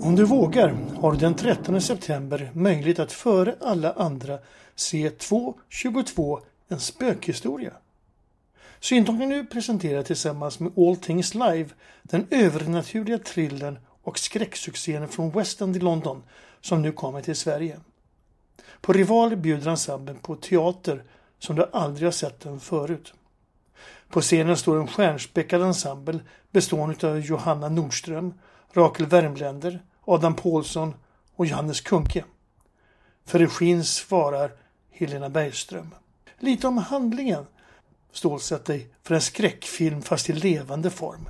Om du vågar har du den 13 september möjlighet att före alla andra se 2.22 En spökhistoria. Syntolkning nu presenterar tillsammans med All Things Live den övernaturliga thrillern och skräcksuccén från West End i London som nu kommer till Sverige. På Rival bjuder ensemblen på teater som du aldrig har sett den förut. På scenen står en stjärnspäckad ensemble bestående av Johanna Nordström, Rakel Wärmländer, Adam Paulsson och Johannes Kunke. För regin svarar Helena Bergström. Lite om handlingen. Stålsätt dig för en skräckfilm fast i levande form.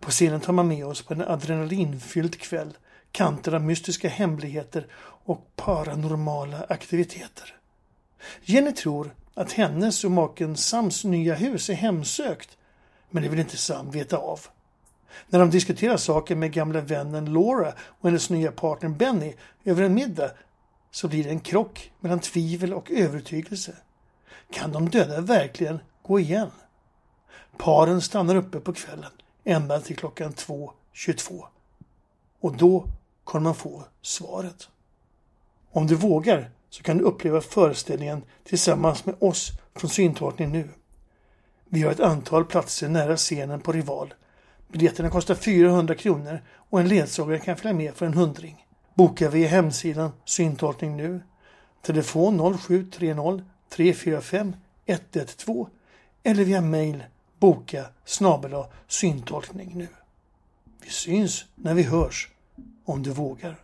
På scenen tar man med oss på en adrenalinfylld kväll, kanter av mystiska hemligheter och paranormala aktiviteter. Jenny tror att hennes och maken Sams nya hus är hemsökt, men det vill inte Sam veta av. När de diskuterar saken med gamla vännen Laura och hennes nya partner Benny över en middag så blir det en krock mellan tvivel och övertygelse. Kan de döda verkligen gå igen? Paren stannar uppe på kvällen ända till klockan 2.22. Och då kommer man få svaret. Om du vågar så kan du uppleva föreställningen tillsammans med oss från Syntolkning nu. Vi har ett antal platser nära scenen på Rival. Biljetterna kostar 400 kronor och en ledsagare kan följa med för en hundring. Boka via hemsidan Syntolkning nu. Telefon 0730 345 112 eller via mail boka snabel syntolkning nu. Vi syns när vi hörs om du vågar.